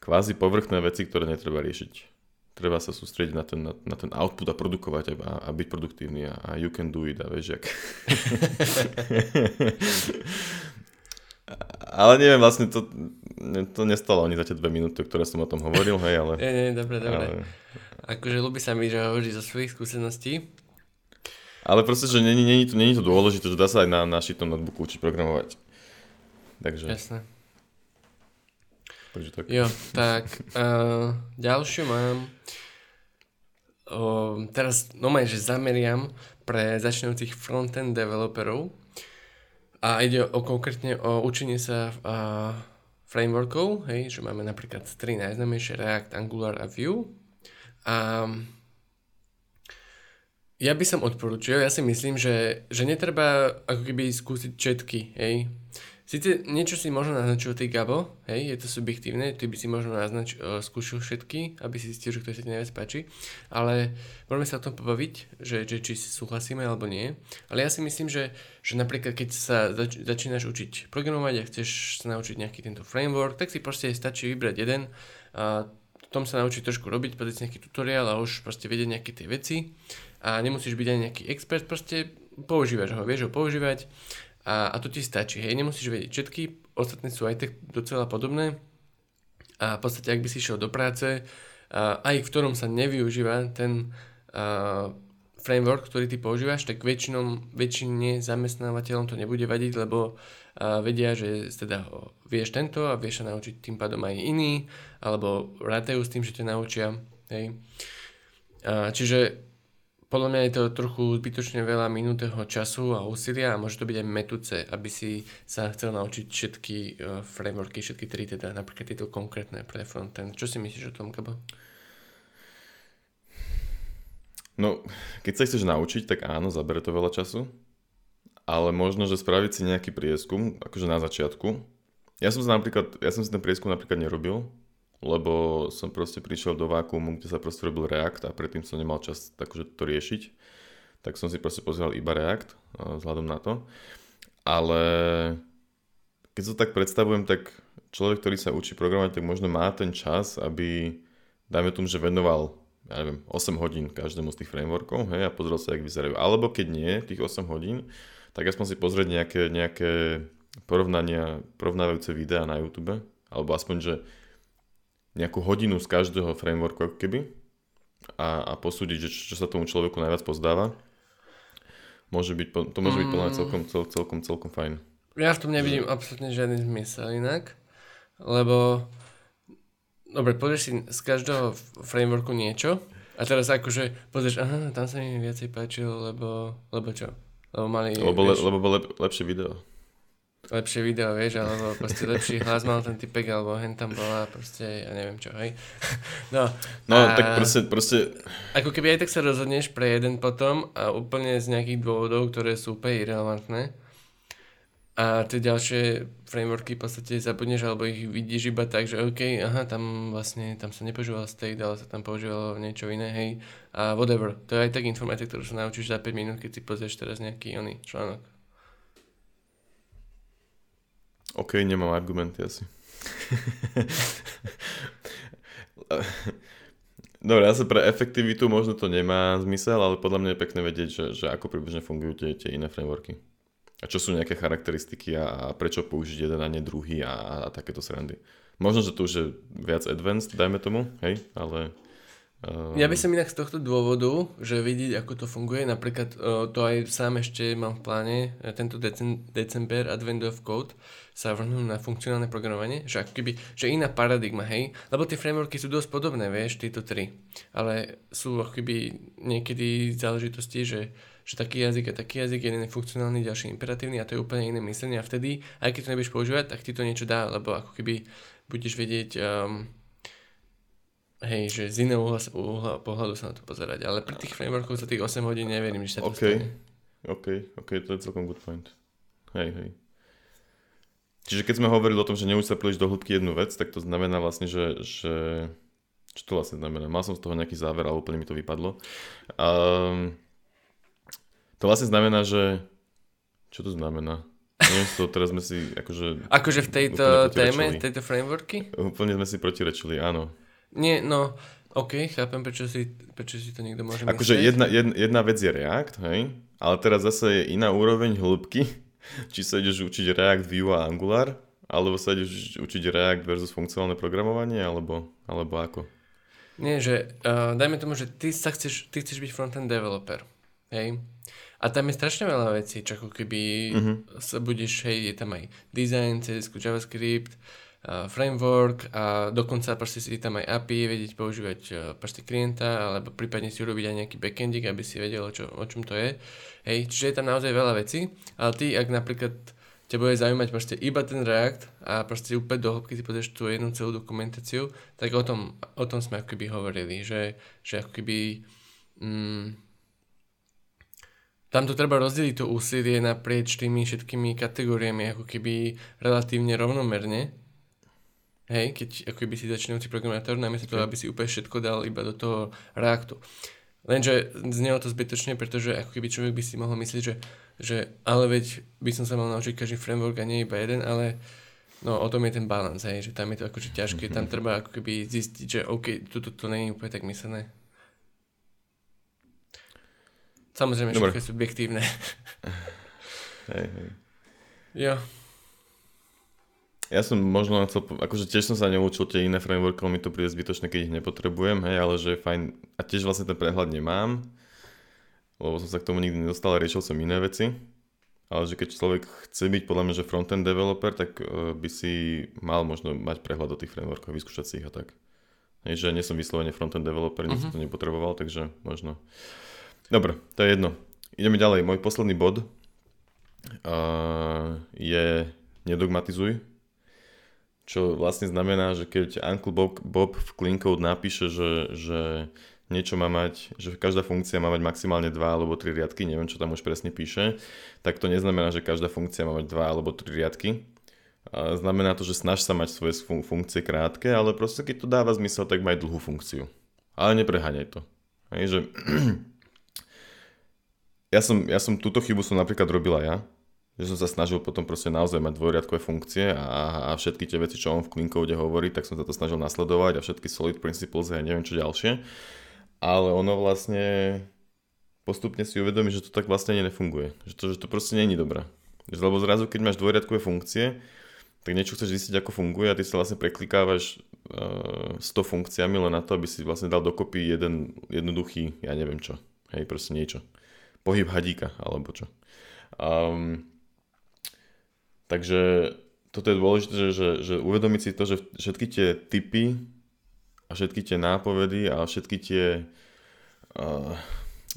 kvázi povrchné veci, ktoré netreba riešiť. Treba sa sústrediť na ten, na, na ten output a produkovať a, a byť produktívny a, a you can do it a vieš, jak. Ale neviem, vlastne to, to nestalo ani za tie dve minúty, ktoré som o tom hovoril, hej, ale... Nie, nie, dobre, dobre. Ale... Akože ľubí sa mi, že hovorí zo svojich skúseností. Ale proste, že není, není, to, není to dôležité, že dá sa aj na našitom notebooku učiť programovať. Takže... Jasné. Takže tak. Jo, tak uh, ďalšiu mám. Uh, teraz normálne, že zameriam pre začínajúcich frontend developerov a ide o konkrétne o učenie sa uh, frameworkov, hej, že máme napríklad tri najznámejšie React, Angular a Vue. A ja by som odporúčil, ja si myslím, že, že netreba ako keby skúsiť všetky, hej. Sice niečo si možno naznačil ty Gabo, hej, je to subjektívne, ty by si možno naznač, uh, skúšil všetky, aby si zistil, že kto sa ti najviac páči, ale môžeme sa o tom pobaviť, že, že či súhlasíme alebo nie. Ale ja si myslím, že, že napríklad keď sa zač- začínaš učiť programovať a chceš sa naučiť nejaký tento framework, tak si proste stačí vybrať jeden a tom sa naučiť trošku robiť, pozrieť nejaký tutoriál a už proste vedieť nejaké tie veci a nemusíš byť ani nejaký expert, proste používaš ho, vieš ho používať a, a to ti stačí, hej, nemusíš vedieť všetky, ostatné sú aj tak docela podobné a v podstate ak by si išiel do práce, a aj v ktorom sa nevyužíva ten a, framework, ktorý ty používaš, tak väčšinom, väčšine zamestnávateľom to nebude vadiť, lebo a vedia, že teda vieš tento a vieš sa naučiť tým pádom aj iný, alebo rátajú s tým, že ťa naučia. Hej. A, čiže podľa mňa je to trochu zbytočne veľa minúteho času a úsilia a môže to byť aj metúce, aby si sa chcel naučiť všetky uh, frameworky, všetky tri teda, napríklad tieto konkrétne pre frontend. Čo si myslíš o tom, Gabo? No, keď sa chceš naučiť, tak áno, zabere to veľa času, ale možno, že spraviť si nejaký prieskum, akože na začiatku. Ja som, si napríklad, ja som si ten prieskum napríklad nerobil, lebo som proste prišiel do vákuumu, kde sa proste robil React a predtým som nemal čas akože to riešiť. Tak som si proste pozeral iba React vzhľadom na to. Ale keď sa tak predstavujem, tak človek, ktorý sa učí programovať, tak možno má ten čas, aby, dajme tomu, že venoval ja neviem, 8 hodín každému z tých frameworkov hej, a pozrel sa, jak vyzerajú. Alebo keď nie, tých 8 hodín, tak aspoň si pozrieť nejaké, nejaké porovnania, porovnávajúce videá na YouTube, alebo aspoň, že nejakú hodinu z každého frameworku ako keby a, a posúdiť, že čo sa tomu človeku najviac pozdáva. Môže byť, to môže byť mm. celkom, cel, celkom, celkom fajn. Ja v tom nevidím absolútne žiadny zmysel inak, lebo dobre, pozrieš si z každého frameworku niečo a teraz akože pozrieš, aha, tam sa mi viacej páčilo, lebo, lebo čo? Lebo mali, lebo, vieš, lebo bolo lep, lepšie video lepšie video, vieš, alebo proste lepší hlas mal ten typek, alebo hen tam bola proste, ja neviem čo, hej. No, no a, tak proste, proste... Ako keby aj tak sa rozhodneš pre jeden potom a úplne z nejakých dôvodov, ktoré sú úplne irrelevantné a tie ďalšie frameworky v podstate zabudneš alebo ich vidíš iba tak, že OK, aha, tam vlastne, tam sa nepoužíval state, ale sa tam používalo niečo iné, hej, a whatever. To je aj tak informatika, ktorú sa naučíš za 5 minút, keď si pozrieš teraz nejaký oný článok. OK, nemám argumenty asi. Dobre, asi pre efektivitu možno to nemá zmysel, ale podľa mňa je pekné vedieť, že, že ako približne fungujú tie, tie iné frameworky. A čo sú nejaké charakteristiky a, a prečo použiť jeden a nie druhý a, a takéto srandy. Možno, že to už je viac advanced, dajme tomu, hej, ale Um... Ja by som inak z tohto dôvodu, že vidieť, ako to funguje, napríklad uh, to aj sám ešte mám v pláne, uh, tento decem- december Advent of Code sa vrhnú na funkcionálne programovanie, že ako keby, že iná paradigma, hej, lebo tie frameworky sú dosť podobné, vieš, tieto tri, ale sú ako keby niekedy záležitosti, že, že taký jazyk a taký jazyk, jeden je funkcionálny, ďalší imperatívny a to je úplne iné myslenie. A vtedy, aj keď to nebudeš používať, tak ti to niečo dá, lebo ako keby budeš vedieť um, Hej, že z iného uhla, uhla pohľadu sa na to pozerať, ale pri tých frameworkoch za tých 8 hodín neverím, že sa to okay. stane. OK, OK, to je celkom good point. Hej, hej. Čiže keď sme hovorili o tom, že neúč sa príliš do hĺbky jednu vec, tak to znamená vlastne, že, že čo to vlastne znamená? Mal som z toho nejaký záver, ale úplne mi to vypadlo. Um, to vlastne znamená, že... Čo to znamená? Neviem, to teraz sme si akože... Akože v tejto téme, tejto frameworky? Úplne sme si protirečili, áno. Nie, no, OK, chápem, prečo si, prečo si to niekto môže Akože jedna, jedna, jedna vec je React, hej, ale teraz zase je iná úroveň hĺbky, či sa ideš učiť React, Vue a Angular, Alebo sa ideš učiť React versus funkcionálne programovanie, alebo, alebo ako? Nie, že uh, dajme tomu, že ty sa chceš, ty chceš byť frontend developer, hej? A tam je strašne veľa vecí, čo ako keby uh-huh. sa budeš, hej, je tam aj design, CSS, JavaScript, uh, framework a dokonca proste si tam aj API, vedieť používať uh, proste klienta, alebo prípadne si urobiť aj nejaký backendík, aby si vedel, čo, o čom to je. Hej, čiže je tam naozaj veľa vecí, ale ty, ak napríklad ťa bude zaujímať proste iba ten React a proste úplne do hĺbky si pozrieš tú jednu celú dokumentáciu, tak o tom, o tom sme ako keby hovorili, že, že ako keby mm, tam to treba rozdeliť to úsilie naprieč tými všetkými kategóriami ako keby relatívne rovnomerne. Hej, keď ako keby si začínajúci programátor, namiesto toho, aby si úplne všetko dal iba do toho Reactu. Lenže znelo to zbytočne, pretože ako keby človek by si mohol myslieť, že, že ale veď by som sa mal naučiť každý framework a nie iba jeden, ale no o tom je ten balans, hej, že tam je to akože ťažké, mm-hmm. tam treba ako keby zistiť, že OK, tu to, to není úplne tak myslené. Samozrejme, Dobre. všetko je subjektívne. hej, hej. Jo. Ja som možno chcel, akože tiež som sa neučil tie iné frameworky, mi to príde zbytočné, keď ich nepotrebujem, hej, ale že je fajn, a tiež vlastne ten prehľad nemám, lebo som sa k tomu nikdy nedostal a riešil som iné veci, ale že keď človek chce byť podľa mňa, že frontend developer, tak uh, by si mal možno mať prehľad o tých frameworkoch, vyskúšať si ich a tak. Hej, že nie som vyslovene frontend developer, uh-huh. som to nepotreboval, takže možno. Dobre, to je jedno. Ideme ďalej. Môj posledný bod uh, je nedogmatizuj čo vlastne znamená, že keď Uncle Bob, Bob v Clean napíše, že, že niečo má mať, že každá funkcia má mať maximálne dva alebo tri riadky, neviem čo tam už presne píše, tak to neznamená, že každá funkcia má mať dva alebo tri riadky. A znamená to, že snaž sa mať svoje fun- funkcie krátke, ale proste keď to dáva zmysel, tak maj dlhú funkciu. Ale nepreháňaj to. Hej, že... ja, som, ja som túto chybu som napríklad robila ja, že som sa snažil potom proste naozaj mať dvojriadkové funkcie a, a všetky tie veci, čo on v clean code hovorí, tak som sa to snažil nasledovať a všetky solid principles a neviem čo ďalšie. Ale ono vlastne postupne si uvedomí, že to tak vlastne nefunguje. Že to, že to proste není dobré. Lebo zrazu, keď máš dvojriadkové funkcie, tak niečo chceš zistiť, ako funguje a ty sa vlastne preklikávaš uh, s to funkciami len na to, aby si vlastne dal dokopy jeden jednoduchý, ja neviem čo. Hej, proste niečo. Pohyb hadíka, alebo čo. Um, Takže toto je dôležité, že, že, že uvedomiť si to, že všetky tie typy a všetky tie nápovedy a všetky tie, uh,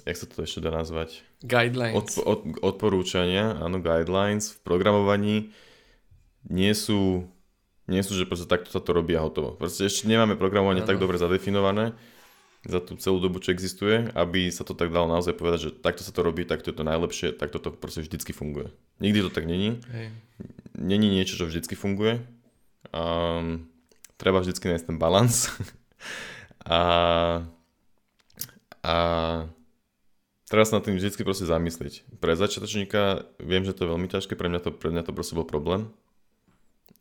jak sa to ešte dá nazvať? Guidelines. Od, od, odporúčania, áno, guidelines v programovaní nie sú, nie sú, že proste takto sa to robí a hotovo. Proste ešte nemáme programovanie ano. tak dobre zadefinované, za tú celú dobu, čo existuje, aby sa to tak dalo naozaj povedať, že takto sa to robí, takto je to najlepšie, takto to proste vždycky funguje. Nikdy to tak není. Hej. Není niečo, čo vždycky funguje. Um, treba vždycky nájsť ten balans. a, a treba sa na tým vždycky proste zamyslieť. Pre začiatočníka viem, že to je veľmi ťažké, pre mňa to, pre mňa to proste bol problém.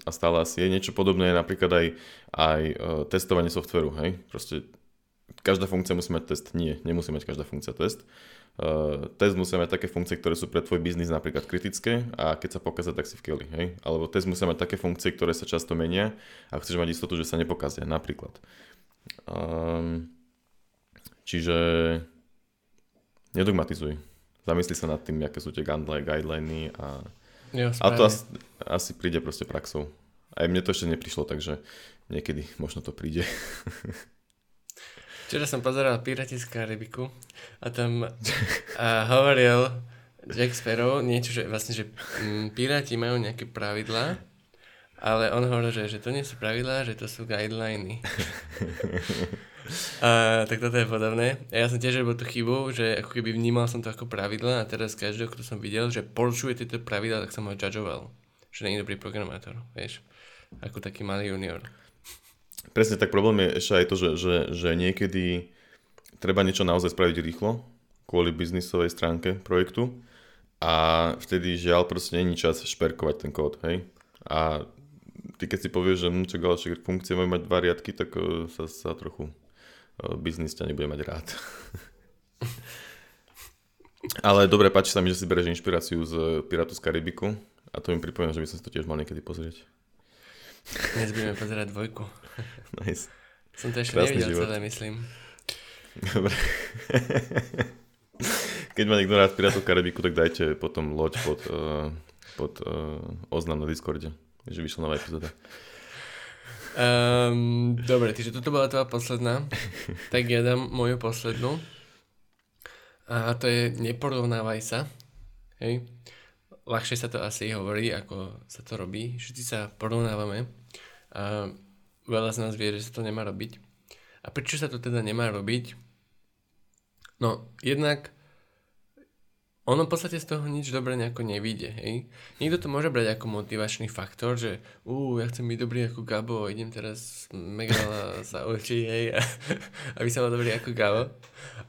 A stále asi je niečo podobné, napríklad aj, aj uh, testovanie softveru, hej. Proste každá funkcia musí mať test. Nie, nemusí mať každá funkcia test. Uh, test musí mať také funkcie, ktoré sú pre tvoj biznis napríklad kritické a keď sa pokazia, tak si v keli, hej? Alebo test musí mať také funkcie, ktoré sa často menia a chceš mať istotu, že sa nepokazia, napríklad. Um, čiže nedogmatizuj. Zamysli sa nad tým, aké sú tie guideliny a, jo, a to asi, asi príde proste praxou. Aj mne to ešte neprišlo, takže niekedy možno to príde. Včera som pozeral Pirati z Karibiku a tam a hovoril Jack Sparrow niečo, že vlastne, že mm, piráti majú nejaké pravidlá, ale on hovoril, že, že to nie sú pravidlá, že to sú guideliny. a, tak toto je podobné. A ja som tiež robil tú chybu, že ako keby vnímal som to ako pravidla a teraz každého, kto som videl, že porušuje tieto pravidla, tak som ho judgeoval. Že nie je dobrý programátor, vieš. Ako taký malý junior. Presne tak problém je ešte aj to, že, že, že niekedy treba niečo naozaj spraviť rýchlo kvôli biznisovej stránke projektu a vtedy žiaľ proste není čas šperkovať ten kód, hej. A ty keď si povieš, že hm, čo ďalšie funkcie majú mať dva riadky, tak uh, sa, sa trochu uh, biznis ťa nebude mať rád. Ale dobre, páči sa mi, že si bereš inšpiráciu z Piratu z Karibiku a to mi pripomína, že by som si to tiež mal niekedy pozrieť. Dnes budeme pozerať dvojku. Nice. Som to ešte Krásny nevidel život. celé, myslím. Dobre. Keď má niekto rád Pirátov Karibiku, tak dajte potom loď pod, uh, pod uh, oznam na Discorde, že vyšla nová epizóda. Um, dobre, takže toto bola tvoja posledná. tak ja dám moju poslednú. A to je neporovnávaj sa. Hej. Ľahšie sa to asi hovorí, ako sa to robí. Všetci sa porovnávame. A veľa z nás vie, že sa to nemá robiť. A prečo sa to teda nemá robiť? No, jednak ono v podstate z toho nič dobre nejako nevíde, hej. Niekto to môže brať ako motivačný faktor, že ú, ja chcem byť dobrý ako Gabo, idem teraz megala sa učiť, hej, a, aby som bol dobrý ako Gabo.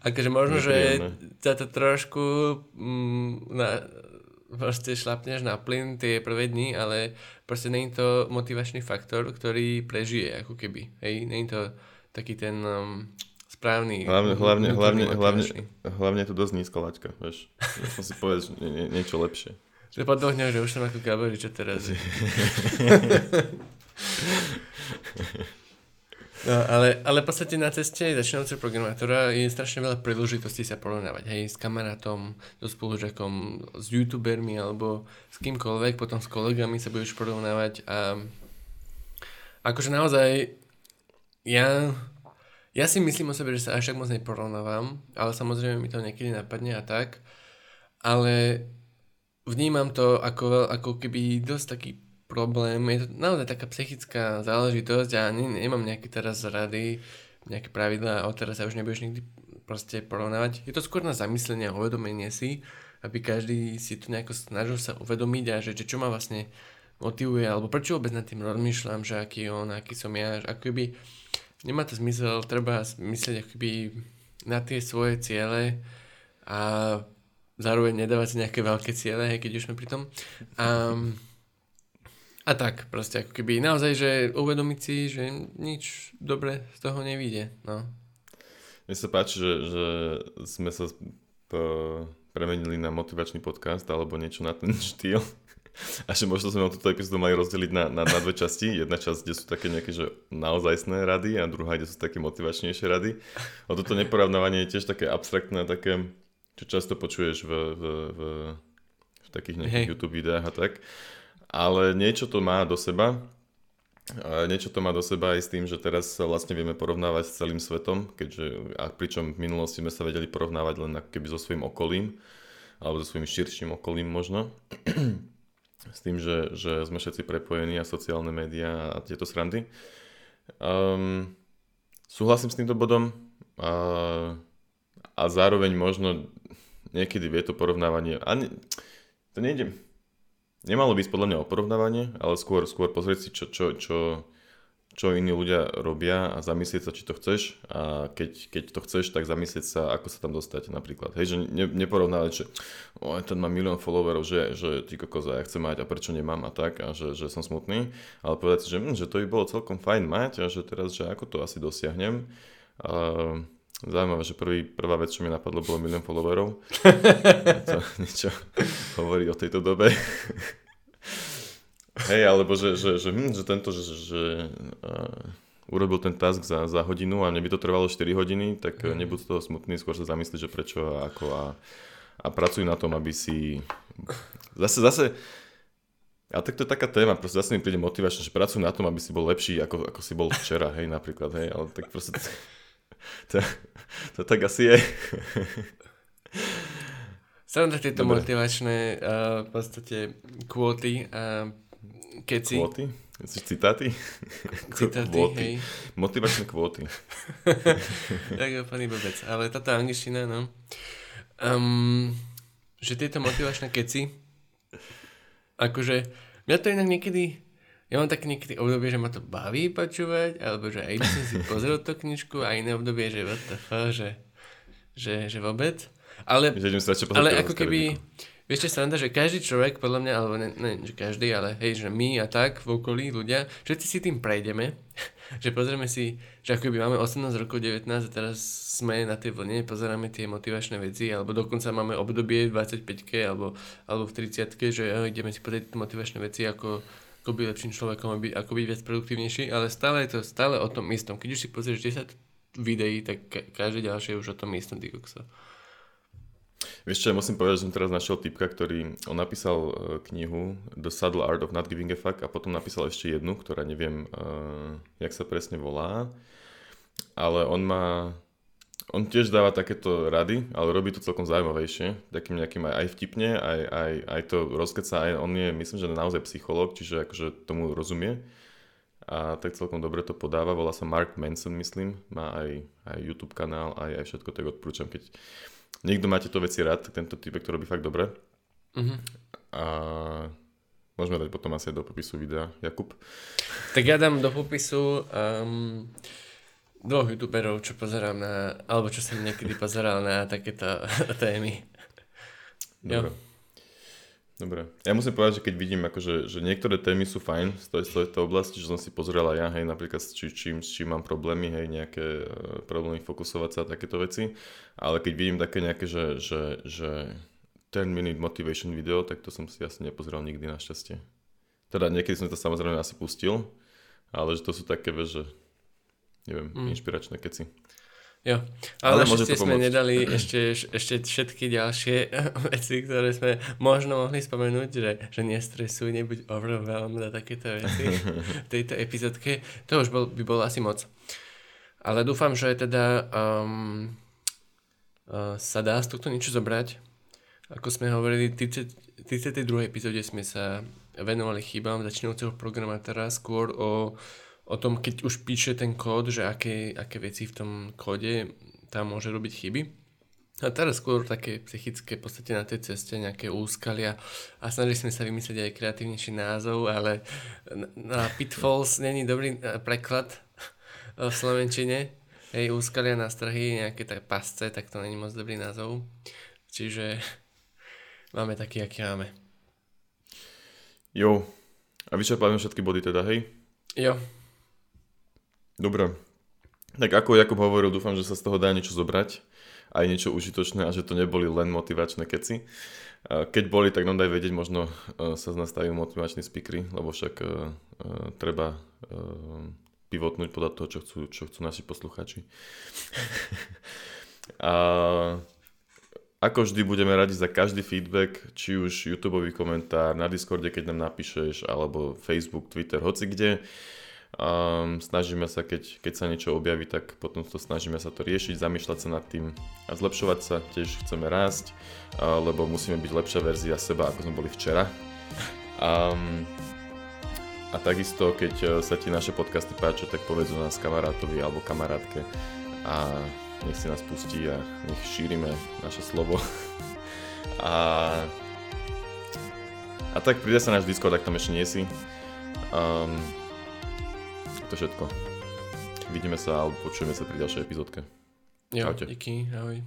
Akože možno, že sa to trošku mm, na, proste šlapneš na plyn tie prvé dni, ale proste není to motivačný faktor, ktorý prežije, ako keby, hej, není to taký ten um, správny Hlavne, hlavne, hlavne, hlavne, hlavne je to dosť nízka laťka, vieš. Musím si povedať že nie, nie, niečo lepšie. Že po dvoch dňoch, že už som ako Gabor, čo teraz? No, ale, ale v podstate na ceste začínajúceho programátora je strašne veľa príležitostí sa porovnávať. Hej, s kamarátom, so spolužiakom, s youtubermi alebo s kýmkoľvek, potom s kolegami sa budeš porovnávať a akože naozaj ja, ja si myslím o sebe, že sa až tak moc neporovnávam, ale samozrejme mi to niekedy napadne a tak, ale vnímam to ako, ako keby dosť taký problém. Je to naozaj taká psychická záležitosť a ne, nemám nejaké teraz rady, nejaké pravidlá a odteraz sa už nebudeš nikdy proste porovnávať. Je to skôr na zamyslenie a uvedomenie si, aby každý si to nejako snažil sa uvedomiť a že, že čo ma vlastne motivuje, alebo prečo vôbec nad tým rozmýšľam, že aký je on, aký som ja, že ako keby nemá to zmysel, treba myslieť ako keby na tie svoje ciele a zároveň nedávať si nejaké veľké ciele, keď už sme pri tom. A, a tak, proste ako keby naozaj, že uvedomiť si, že nič dobre z toho nevíde, no. Mne sa páči, že, že sme sa p- premenili na motivačný podcast alebo niečo na ten štýl. A že možno sme túto epizódu mali rozdeliť na, na, na dve časti. Jedna časť, kde sú také nejaké že naozajstné rady a druhá, kde sú také motivačnejšie rady. A toto neporovnávanie je tiež také abstraktné, také, čo často počuješ v, v, v, v takých nejakých Hej. YouTube videách a tak. Ale niečo to má do seba. Niečo to má do seba aj s tým, že teraz sa vlastne vieme porovnávať s celým svetom, keďže, a pričom v minulosti sme sa vedeli porovnávať len keby so svojím okolím, alebo so svojím širším okolím možno. s tým, že, že sme všetci prepojení a sociálne médiá a tieto srandy. Um, súhlasím s týmto bodom a, a zároveň možno niekedy vie to porovnávanie, a ne, to nejde, nemalo byť podľa mňa o porovnávanie, ale skôr, skôr pozrieť si, čo, čo, čo, čo iní ľudia robia a zamyslieť sa, či to chceš a keď, keď to chceš, tak zamyslieť sa, ako sa tam dostať napríklad. Hej, že ne, neporovnávať, že o, ten má milión followerov, že, že ty kokoza, ja chcem mať a prečo nemám a tak a že, že som smutný, ale povedať si, že, hm, že to by bolo celkom fajn mať a že teraz, že ako to asi dosiahnem. A, Zaujímavé, že prvý, prvá vec, čo mi napadlo, bolo milión followerov. to niečo hovorí o tejto dobe. Hej, alebo že, že, že, hm, že tento, že, že uh, urobil ten task za, za hodinu a mne by to trvalo 4 hodiny, tak mm. nebuď z toho smutný, skôr sa zamyslí, že prečo a ako a, a pracuj na tom, aby si... Zase, zase, a tak to je taká téma, proste zase mi príde motivačne, že pracuj na tom, aby si bol lepší, ako, ako si bol včera, hej, napríklad, hej, ale tak proste... To, to tak asi je. Sranda tieto Dobre. motivačné uh, v podstate kvóty a keci, Kvóty? Citáty? citáty, Kvóty. hej. Motivačné kvóty. tak úplný blbec. Ale táto angličtina, no. Um, že tieto motivačné keci, akože, mňa to inak niekedy, ja mám také niekedy obdobie, že ma to baví počúvať, alebo že aj by som si pozrel tú knižku a iné obdobie, že what the fuck, že, že, že vôbec. Ale, Že ale ako keby, vieš čo sranda, že každý človek, podľa mňa, alebo ne, ne, že každý, ale hej, že my a tak v okolí ľudia, všetci si tým prejdeme, že pozrieme si, že ako keby máme 18 rokov, 19 a teraz sme na tej vlne, pozeráme tie motivačné veci, alebo dokonca máme obdobie v 25 alebo, alebo v 30 že jo, ideme si pozrieť motivačné veci ako, ako byť lepším človekom, aby, ako byť viac produktívnejší, ale stále je to stále o tom istom. Keď už si pozrieš 10 videí, tak ka- každé ďalšie je už o tom istom, ty kokso. Vieš čo, musím povedať, že som teraz našiel typka, ktorý, on napísal uh, knihu The Subtle Art of Not Giving a Fuck a potom napísal ešte jednu, ktorá neviem, uh, jak sa presne volá, ale on má, on tiež dáva takéto rady, ale robí to celkom zaujímavejšie, takým nejakým aj, aj vtipne, aj, aj, aj to rozkeca, aj on je, myslím, že naozaj psychológ, čiže akože tomu rozumie a tak celkom dobre to podáva, volá sa Mark Manson, myslím, má aj, aj YouTube kanál, aj, aj všetko, tak odporúčam, keď niekto má tieto veci rád, tak tento typek to robí fakt dobre. Mhm. A môžeme dať potom asi do popisu videa, Jakub. Tak ja dám do popisu um, dvoch youtuberov, čo pozerám na, alebo čo som niekedy pozeral na takéto témy. Dobre. Jo. Dobre. Ja musím povedať, že keď vidím, akože, že niektoré témy sú fajn z tej, z tejto oblasti, že som si pozrel aj ja, hej, napríklad s či, čím, s čím mám problémy, hej, nejaké uh, problémy fokusovať sa a takéto veci, ale keď vidím také nejaké, že, že, že 10 minute motivation video, tak to som si asi nepozeral nikdy našťastie. Teda niekedy som to samozrejme asi pustil, ale že to sú také, že neviem, mm. inšpiračné keci. Jo, ale, ale našťastie sme nedali ešte, ešte všetky ďalšie veci, ktoré sme možno mohli spomenúť, že, že nestresuj, nebuď overwhelmed a takéto veci v tejto epizódke. To už bol, by bolo asi moc. Ale dúfam, že teda um, uh, sa dá z tohto niečo zobrať. Ako sme hovorili, v 32. epizóde sme sa venovali chybám začínajúceho programátora skôr o o tom, keď už píše ten kód, že aké, aké veci v tom kóde tam môže robiť chyby. A teraz skôr také psychické v podstate na tej ceste, nejaké úskalia a snažili sme sa vymyslieť aj kreatívnejší názov, ale na Pitfalls není dobrý eh, preklad v Slovenčine. Hej, úskalia na strhy, nejaké tak pasce, tak to není moc dobrý názov. Čiže máme taký, aký máme. Jo. A vyčerpáme všetky body teda, hej? Jo. Dobre. Tak ako Jakub hovoril, dúfam, že sa z toho dá niečo zobrať, aj niečo užitočné a že to neboli len motivačné keci. Keď boli, tak nám daj vedieť, možno e, sa z nás stajú motivační speakery, lebo však uh, uh, treba uh, pivotnúť podľa toho, čo chcú, čo chcú naši posluchači. a ako vždy budeme radi za každý feedback, či už YouTube komentár na Discorde, keď nám napíšeš, alebo Facebook, Twitter, hoci kde. Um, snažíme sa, keď, keď sa niečo objaví, tak potom to snažíme sa to riešiť, zamýšľať sa nad tým a zlepšovať sa, tiež chceme rásť, uh, lebo musíme byť lepšia verzia seba, ako sme boli včera. Um, a takisto, keď uh, sa ti naše podcasty páčia, tak povedz nás kamarátovi alebo kamarátke a nech si nás pustí a nech šírime naše slovo. a, a tak príde sa náš Discord, ak tam ešte nie si. Um, to je všetko. Vidíme sa alebo počujeme sa pri ďalšej epizódke. Jo, Čaute. díky, ahoj.